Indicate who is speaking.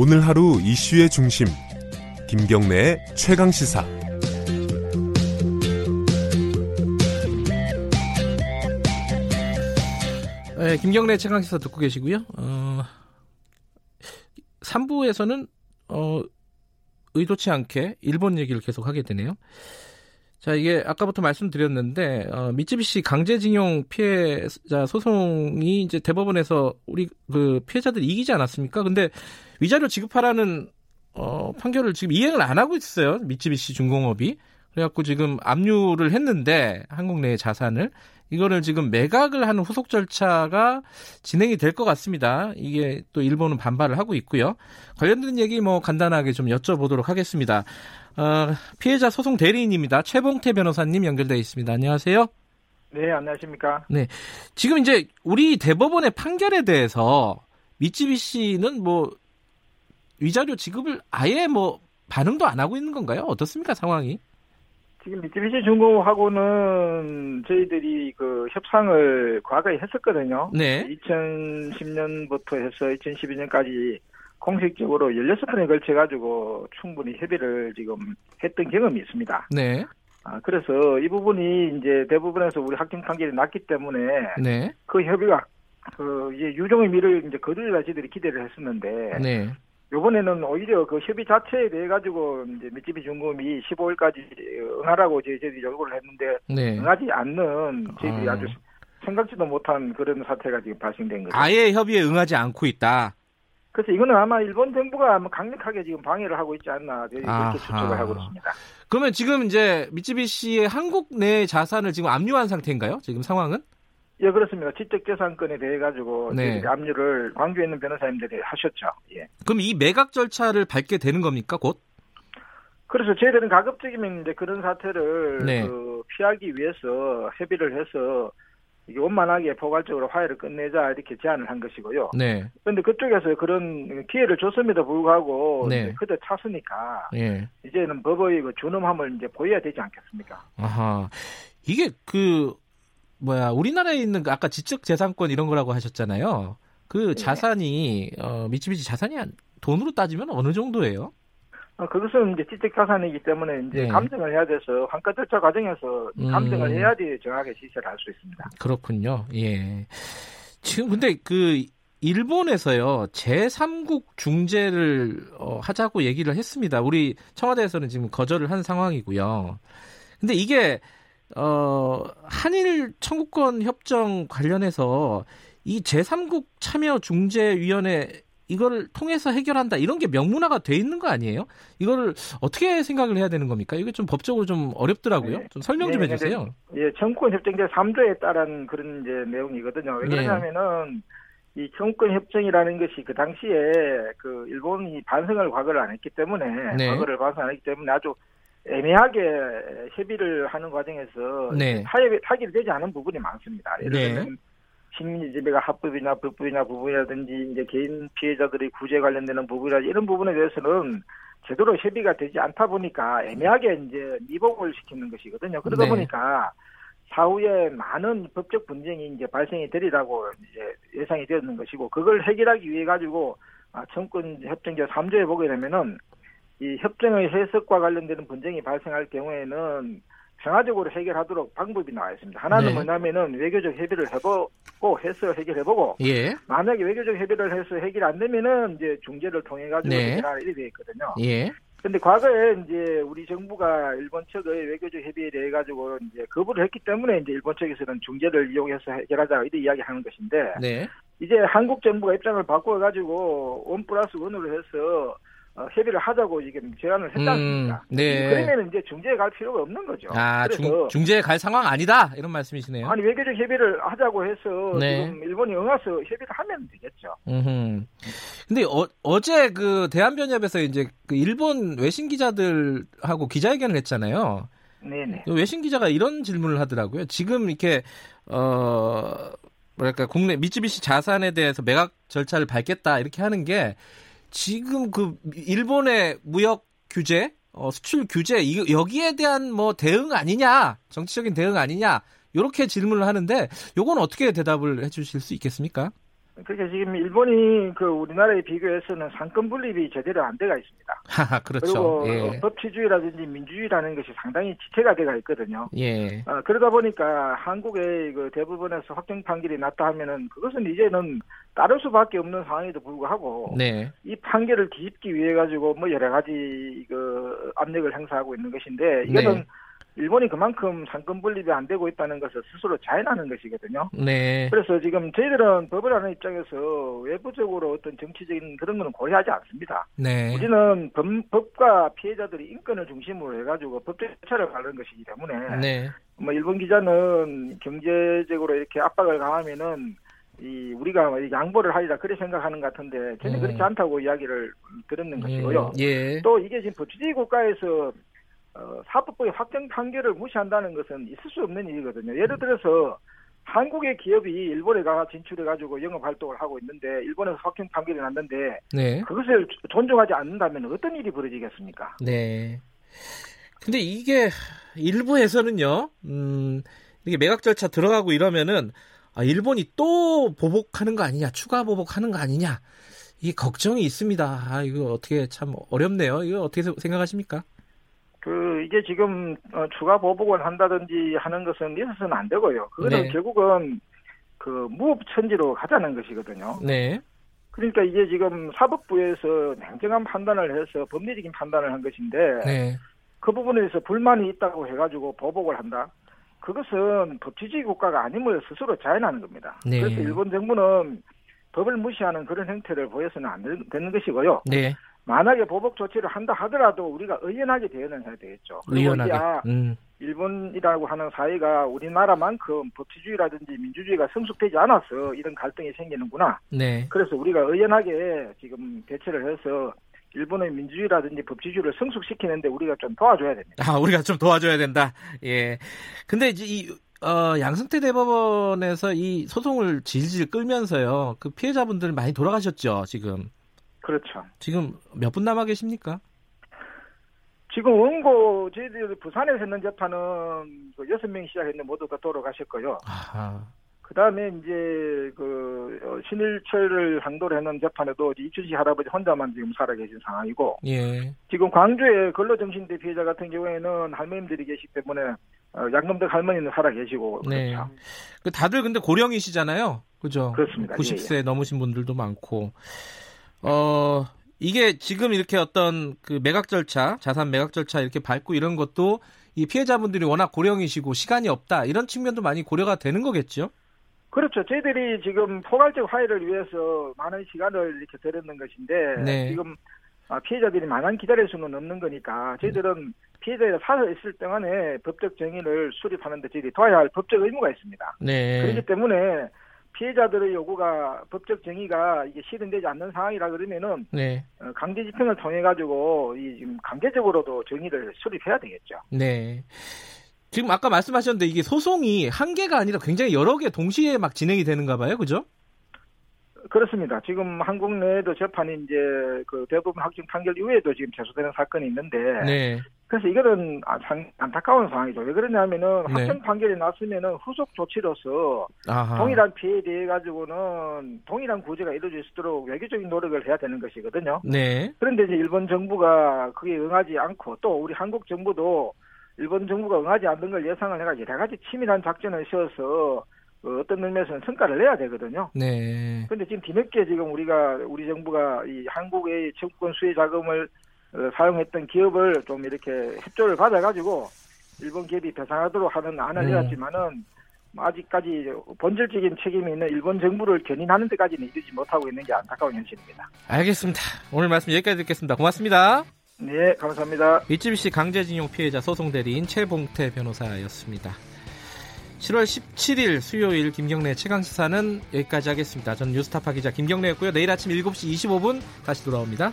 Speaker 1: 오늘 하루 이슈의 중심 김경래의 최강 시사
Speaker 2: 네, 김경래 최강 시사 듣고 계시고요. 어, 3부에서는 어, 의도치 않게 일본 얘기를 계속 하게 되네요. 자, 이게 아까부터 말씀드렸는데 어, 미쯔비시 강제징용 피해자 소송이 이제 대법원에서 우리 그 피해자들이 이기지 않았습니까? 근데 위자료 지급하라는 어, 판결을 지금 이행을 안 하고 있어요. 미쯔비시 중공업이. 그래갖고 지금 압류를 했는데 한국 내 자산을 이거를 지금 매각을 하는 후속 절차가 진행이 될 것 같습니다. 이게 또 일본은 반발을 하고 있고요. 관련된 얘기 뭐 간단하게 좀 여쭤보도록 하겠습니다. 어, 피해자 소송 대리인입니다. 최봉태 변호사님 연결되어 있습니다. 안녕하세요.
Speaker 3: 네, 안녕하십니까.
Speaker 2: 네. 지금 이제 우리 대법원의 판결에 대해서 미쯔비시는 뭐 위자료 지급을 아예 뭐 반응도 안 하고 있는 건가요? 어떻습니까, 상황이?
Speaker 3: 지금 미쯔비시 중공하고는 저희들이 그 협상을 과거에 했었거든요.
Speaker 2: 네.
Speaker 3: 2010년부터 해서 2012년까지 공식적으로 16번에 걸쳐 가지고 충분히 협의를 지금 했던 경험이 있습니다.
Speaker 2: 네.
Speaker 3: 아, 그래서 이 부분이 이제 대부분에서 우리 확정 판결이 났기 때문에
Speaker 2: 네.
Speaker 3: 그 협의가 그 이제 유종의 미를 이제 거둘라 저희들이 기대를 했었는데
Speaker 2: 네.
Speaker 3: 요번에는 오히려 그 협의 자체에 대해 가지고 이제 미쯔비 중공이 15일까지 응하라고 저희들이 요구를 했는데
Speaker 2: 네.
Speaker 3: 응하지 않는 저희들이
Speaker 2: 아.
Speaker 3: 아주 생각지도 못한 그런 사태가 지금 발생된 거죠.
Speaker 2: 아예 협의에 응하지 않고 있다.
Speaker 3: 그래서 이거는 아마 일본 정부가 아마 강력하게 지금 방해를 하고 있지 않나 저희. 그렇게 추측을 하고 있습니다.
Speaker 2: 그러면 지금 이제 미쯔비시의 한국 내 자산을 지금 압류한 상태인가요? 지금 상황은?
Speaker 3: 예, 그렇습니다. 지적재산권에 대해 가지고
Speaker 2: 네.
Speaker 3: 압류를 광주에 있는 변호사님들이 하셨죠. 예.
Speaker 2: 그럼 이 매각 절차를 밟게 되는 겁니까? 곧?
Speaker 3: 그래서 저희들은 가급적이면 이제 그런 사태를
Speaker 2: 네.
Speaker 3: 그 피하기 위해서 협의를 해서 이게 원만하게 포괄적으로 화해를 끝내자 이렇게 제안을 한 것이고요.
Speaker 2: 네.
Speaker 3: 그런데 그쪽에서 그런 기회를 줬음에도 불구하고
Speaker 2: 네.
Speaker 3: 그대 찼으니까
Speaker 2: 예.
Speaker 3: 이제는 법의 그 준엄함을 이제 보여야 되지 않겠습니까?
Speaker 2: 아하. 이게 그 뭐야 우리나라에 있는 그 아까 지적 재산권 이런 거라고 하셨잖아요. 그
Speaker 3: 네.
Speaker 2: 자산이 어, 미쯔비시 자산이 한- 돈으로 따지면 어느 정도예요?
Speaker 3: 어, 그것은 이제 지적 자산이기 때문에 이제
Speaker 2: 네.
Speaker 3: 감정을 해야 돼서 환가 절차 과정에서
Speaker 2: 음.
Speaker 3: 감정을 해야지 정확하게 시세를 할수 있습니다.
Speaker 2: 그렇군요. 예. 지금 근데 그 일본에서요 제3국 중재를 어, 하자고 얘기를 했습니다. 우리 청와대에서는 지금 거절을 한 상황이고요. 근데 이게 어 한일 청구권 협정 관련해서 이 제3국 참여 중재위원회 이거를 통해서 해결한다 이런 게 명문화가 돼 있는 거 아니에요? 이거를 어떻게 생각을 해야 되는 겁니까? 이게 좀 법적으로 좀 어렵더라고요.
Speaker 3: 네.
Speaker 2: 좀 설명 좀
Speaker 3: 네, 네,
Speaker 2: 해주세요.
Speaker 3: 예, 청구권 협정 제 3조에 따른 그런 이제 내용이거든요. 왜
Speaker 2: 네.
Speaker 3: 그러냐면은 이 청구권 협정이라는 것이 그 당시에 그 일본이 반성을 과거를 안 했기 때문에
Speaker 2: 네.
Speaker 3: 과거를 반성 안 했기 때문에 아주 애매하게 협의를 하는 과정에서
Speaker 2: 네.
Speaker 3: 타협, 타결이 되지 않은 부분이 많습니다. 예를
Speaker 2: 네.
Speaker 3: 들면 식민지 지배가 합법이나 불법이나 부분이라든지 이제 개인 피해자들의 구제 관련되는 부분이라 이런 부분에 대해서는 제대로 협의가 되지 않다 보니까 애매하게 이제 미봉을 시키는 것이거든요. 그러다
Speaker 2: 네.
Speaker 3: 보니까 사후에 많은 법적 분쟁이 이제 발생이 되리라고 이제 예상이 되었는 것이고 그걸 해결하기 위해 가지고 아, 청권 협정제 3조에 보게 되면은 이 협정의 해석과 관련되는 분쟁이 발생할 경우에는 평화적으로 해결하도록 방법이 나와 있습니다. 하나는
Speaker 2: 네.
Speaker 3: 뭐냐면은 외교적 협의를 해보고 해서 해결해보고
Speaker 2: 예.
Speaker 3: 만약에 외교적 협의를 해서 해결 안 되면은 이제 중재를 통해 가지고
Speaker 2: 네.
Speaker 3: 해결하는 일이 되어 있거든요.
Speaker 2: 예.
Speaker 3: 근데 과거에 이제 우리 정부가 일본 측의 외교적 협의에 대해 가지고 이제 거부를 했기 때문에 이제 일본 측에서는 중재를 이용해서 해결하자 이렇게 이야기하는 것인데
Speaker 2: 네.
Speaker 3: 이제 한국 정부가 입장을 바꿔 가지고 원 플러스 원으로 해서 어, 협의를 하자고 지금 제안을 했지
Speaker 2: 음,
Speaker 3: 않습니까?
Speaker 2: 네.
Speaker 3: 그러면 이제 중재에 갈 필요가 없는 거죠.
Speaker 2: 아, 중, 중재에 갈 상황 아니다. 이런 말씀이시네요.
Speaker 3: 아니 외교적 협의를 하자고 해서
Speaker 2: 네.
Speaker 3: 지금 일본이 응해서 협의를 하면 되겠죠.
Speaker 2: 음흠. 근데 어, 제그 대한변협에서 이제 그 일본 외신 기자들하고 기자회견을 했잖아요.
Speaker 3: 네네.
Speaker 2: 그 외신 기자가 이런 질문을 하더라고요. 지금 이렇게 어 뭐랄까 국내 미쯔비시 자산에 대해서 매각 절차를 밟겠다 이렇게 하는 게 지금 그 일본의 무역 규제, 어, 수출 규제 이 여기에 대한 뭐 대응 아니냐, 정치적인 대응 아니냐 이렇게 질문을 하는데 요건 어떻게 대답을 해주실 수 있겠습니까?
Speaker 3: 그러니까 지금 일본이 그 우리나라에 비교해서는 상권 분립이 제대로 안 돼가 있습니다.
Speaker 2: 하하, 그렇죠.
Speaker 3: 그리고
Speaker 2: 예.
Speaker 3: 법치주의라든지 민주주의라는 것이 상당히 지체가 돼가 있거든요.
Speaker 2: 예.
Speaker 3: 어, 그러다 보니까 한국의 그 대부분에서 확정 판결이 났다 하면은 그것은 이제는 따를 수밖에 없는 상황에도 불구하고
Speaker 2: 네.
Speaker 3: 이 판결을 뒤집기 위해 가지고 뭐 여러 가지 그 압력을 행사하고 있는 것인데 이거는
Speaker 2: 네.
Speaker 3: 일본이 그만큼 상권 분립이 안 되고 있다는 것을 스스로 자인하는 것이거든요.
Speaker 2: 네.
Speaker 3: 그래서 지금 저희들은 법을 하는 입장에서 외부적으로 어떤 정치적인 그런 거는 고려하지 않습니다.
Speaker 2: 네.
Speaker 3: 우리는 법, 법과 피해자들이 인권을 중심으로 해가지고 법적 절차를 가는 것이기 때문에
Speaker 2: 네.
Speaker 3: 뭐 일본 기자는 경제적으로 이렇게 압박을 가하면은 이 우리가 뭐 양보를 하리라 그렇게 생각하는 것 같은데 전혀
Speaker 2: 음.
Speaker 3: 그렇지 않다고 이야기를 들었는 것이고요.
Speaker 2: 예.
Speaker 3: 또 이게 지금 법치주의 국가에서 어, 사법부의 확정 판결을 무시한다는 것은 있을 수 없는 일이거든요. 예를 들어서 한국의 기업이 일본에 가 진출해 가지고 영업 활동을 하고 있는데 일본에서 확정 판결이 났는데
Speaker 2: 네.
Speaker 3: 그것을 존중하지 않는다면 어떤 일이 벌어지겠습니까?
Speaker 2: 네. 근데 이게 일부에서는요, 음, 이게 매각 절차 들어가고 이러면은, 아, 일본이 또 보복하는 거 아니냐, 추가 보복하는 거 아니냐, 이게 걱정이 있습니다. 아, 이거 어떻게 참 어렵네요. 이거 어떻게 생각하십니까?
Speaker 3: 그 이게 지금 어, 추가 보복을 한다든지 하는 것은 있어서는 안 되고요. 그거는
Speaker 2: 네.
Speaker 3: 결국은 그 무업천지로 가자는 것이거든요.
Speaker 2: 네.
Speaker 3: 그러니까 이게 지금 사법부에서 냉정한 판단을 해서 법리적인 판단을 한 것인데
Speaker 2: 네.
Speaker 3: 그 부분에서 불만이 있다고 해가지고 보복을 한다. 그것은 법치주의 국가가 아님을 스스로 자인하는 겁니다.
Speaker 2: 네.
Speaker 3: 그래서 일본 정부는 법을 무시하는 그런 행태를 보여서는 안 되- 되는 것이고요.
Speaker 2: 네.
Speaker 3: 만약에 보복 조치를 한다 하더라도 우리가 의연하게 대응을 해야 되겠죠.
Speaker 2: 의연하게. 음.
Speaker 3: 일본이라고 하는 사회가 우리나라만큼 법치주의라든지 민주주의가 성숙되지 않아서 이런 갈등이 생기는구나.
Speaker 2: 네.
Speaker 3: 그래서 우리가 의연하게 지금 대처를 해서 일본의 민주주의라든지 법치주의를 성숙시키는데 우리가 좀 도와줘야 됩니다.
Speaker 2: 아, 우리가 좀 도와줘야 된다. 예. 근데 이제 이, 어, 양승태 대법원에서 이 소송을 질질 끌면서요. 그 피해자분들 많이 돌아가셨죠, 지금.
Speaker 3: 그렇죠.
Speaker 2: 지금 몇 분 남아 계십니까?
Speaker 3: 지금 원고 저희들 부산에서 했는 재판은 그 여섯 명이 시작했는데 모두 다 돌아가셨고요.
Speaker 2: 아,
Speaker 3: 그 다음에 이제 그 어, 신일철을 상도로 했는 재판에도 이춘식 할아버지 혼자만 지금 살아계신 상황이고
Speaker 2: 예.
Speaker 3: 지금 광주의 근로정신대 피해자 같은 경우에는 할머님들이 계시기 때문에 어, 양금덕 할머니는 살아계시고
Speaker 2: 네.
Speaker 3: 그렇죠.
Speaker 2: 그 다들 근데 고령이시잖아요. 그죠?
Speaker 3: 그렇습니다.
Speaker 2: 90세
Speaker 3: 예,
Speaker 2: 넘으신 분들도 많고. 어, 이게 지금 이렇게 어떤 그 매각 절차, 자산 매각 절차 이렇게 밟고 이런 것도 이 피해자분들이 워낙 고령이시고 시간이 없다. 이런 측면도 많이 고려가 되는 거겠죠?
Speaker 3: 그렇죠. 저희들이 지금 포괄적 화해를 위해서 많은 시간을 이렇게 들였는 것인데
Speaker 2: 네.
Speaker 3: 지금 아, 피해자들이 많은 기다릴 수는 없는 거니까 저희들은 피해자가 살아 있을 동안에 법적 정의를 수립하는 데 저희들이 도와야 할 법적 의무가 있습니다.
Speaker 2: 네.
Speaker 3: 그렇기 때문에 피해자들의 요구가 법적 정의가 이게 실현되지 않는 상황이라 그러면은
Speaker 2: 네.
Speaker 3: 어, 강제 집행을 통해 가지고 이 지금 강제적으로도 정의를 수립해야 되겠죠.
Speaker 2: 네. 지금 아까 말씀하셨는데 이게 소송이 한 개가 아니라 굉장히 여러 개 동시에 막 진행이 되는가 봐요. 그죠?
Speaker 3: 그렇습니다. 지금 한국 내에도 재판이 이제 그 대부분 확정 판결 이후에도 지금 제소되는 사건이 있는데
Speaker 2: 네.
Speaker 3: 그래서 이거는 아, 참 안타까운 상황이죠. 왜 그러냐면은
Speaker 2: 네.
Speaker 3: 확정 판결이 났으면은 후속 조치로서
Speaker 2: 아하.
Speaker 3: 동일한 피해에 대해 가지고는 동일한 구제가 이루어질 수 있도록 외교적인 노력을 해야 되는 것이거든요.
Speaker 2: 네.
Speaker 3: 그런데 이제 일본 정부가 그게 응하지 않고 또 우리 한국 정부도 일본 정부가 응하지 않는 걸 예상을 해가 여러 가지 치밀한 작전을 세워서 어, 어떤 의미에서는 성과를 내야 되거든요.
Speaker 2: 네.
Speaker 3: 그런데 지금 뒤늦게 지금 우리가 우리 정부가 이 한국의 정권 수혜 자금을 어, 사용했던 기업을 좀 이렇게 협조를 받아가지고 일본 기업이 배상하도록 하는 안을
Speaker 2: 음.
Speaker 3: 내놨지만은 아직까지 본질적인 책임이 있는 일본 정부를 견인하는 데까지는 이르지 못하고 있는 게 안타까운 현실입니다.
Speaker 2: 알겠습니다. 오늘 말씀 여기까지 듣겠습니다. 고맙습니다.
Speaker 3: 네, 감사합니다.
Speaker 2: 미쯔비시 강제징용 피해자 소송 대리인 최봉태 변호사였습니다. 7월 17일 수요일 김경래 최강 시사는 여기까지 하겠습니다. 저는 뉴스타파 기자 김경래였고요. 내일 아침 7시 25분 다시 돌아옵니다.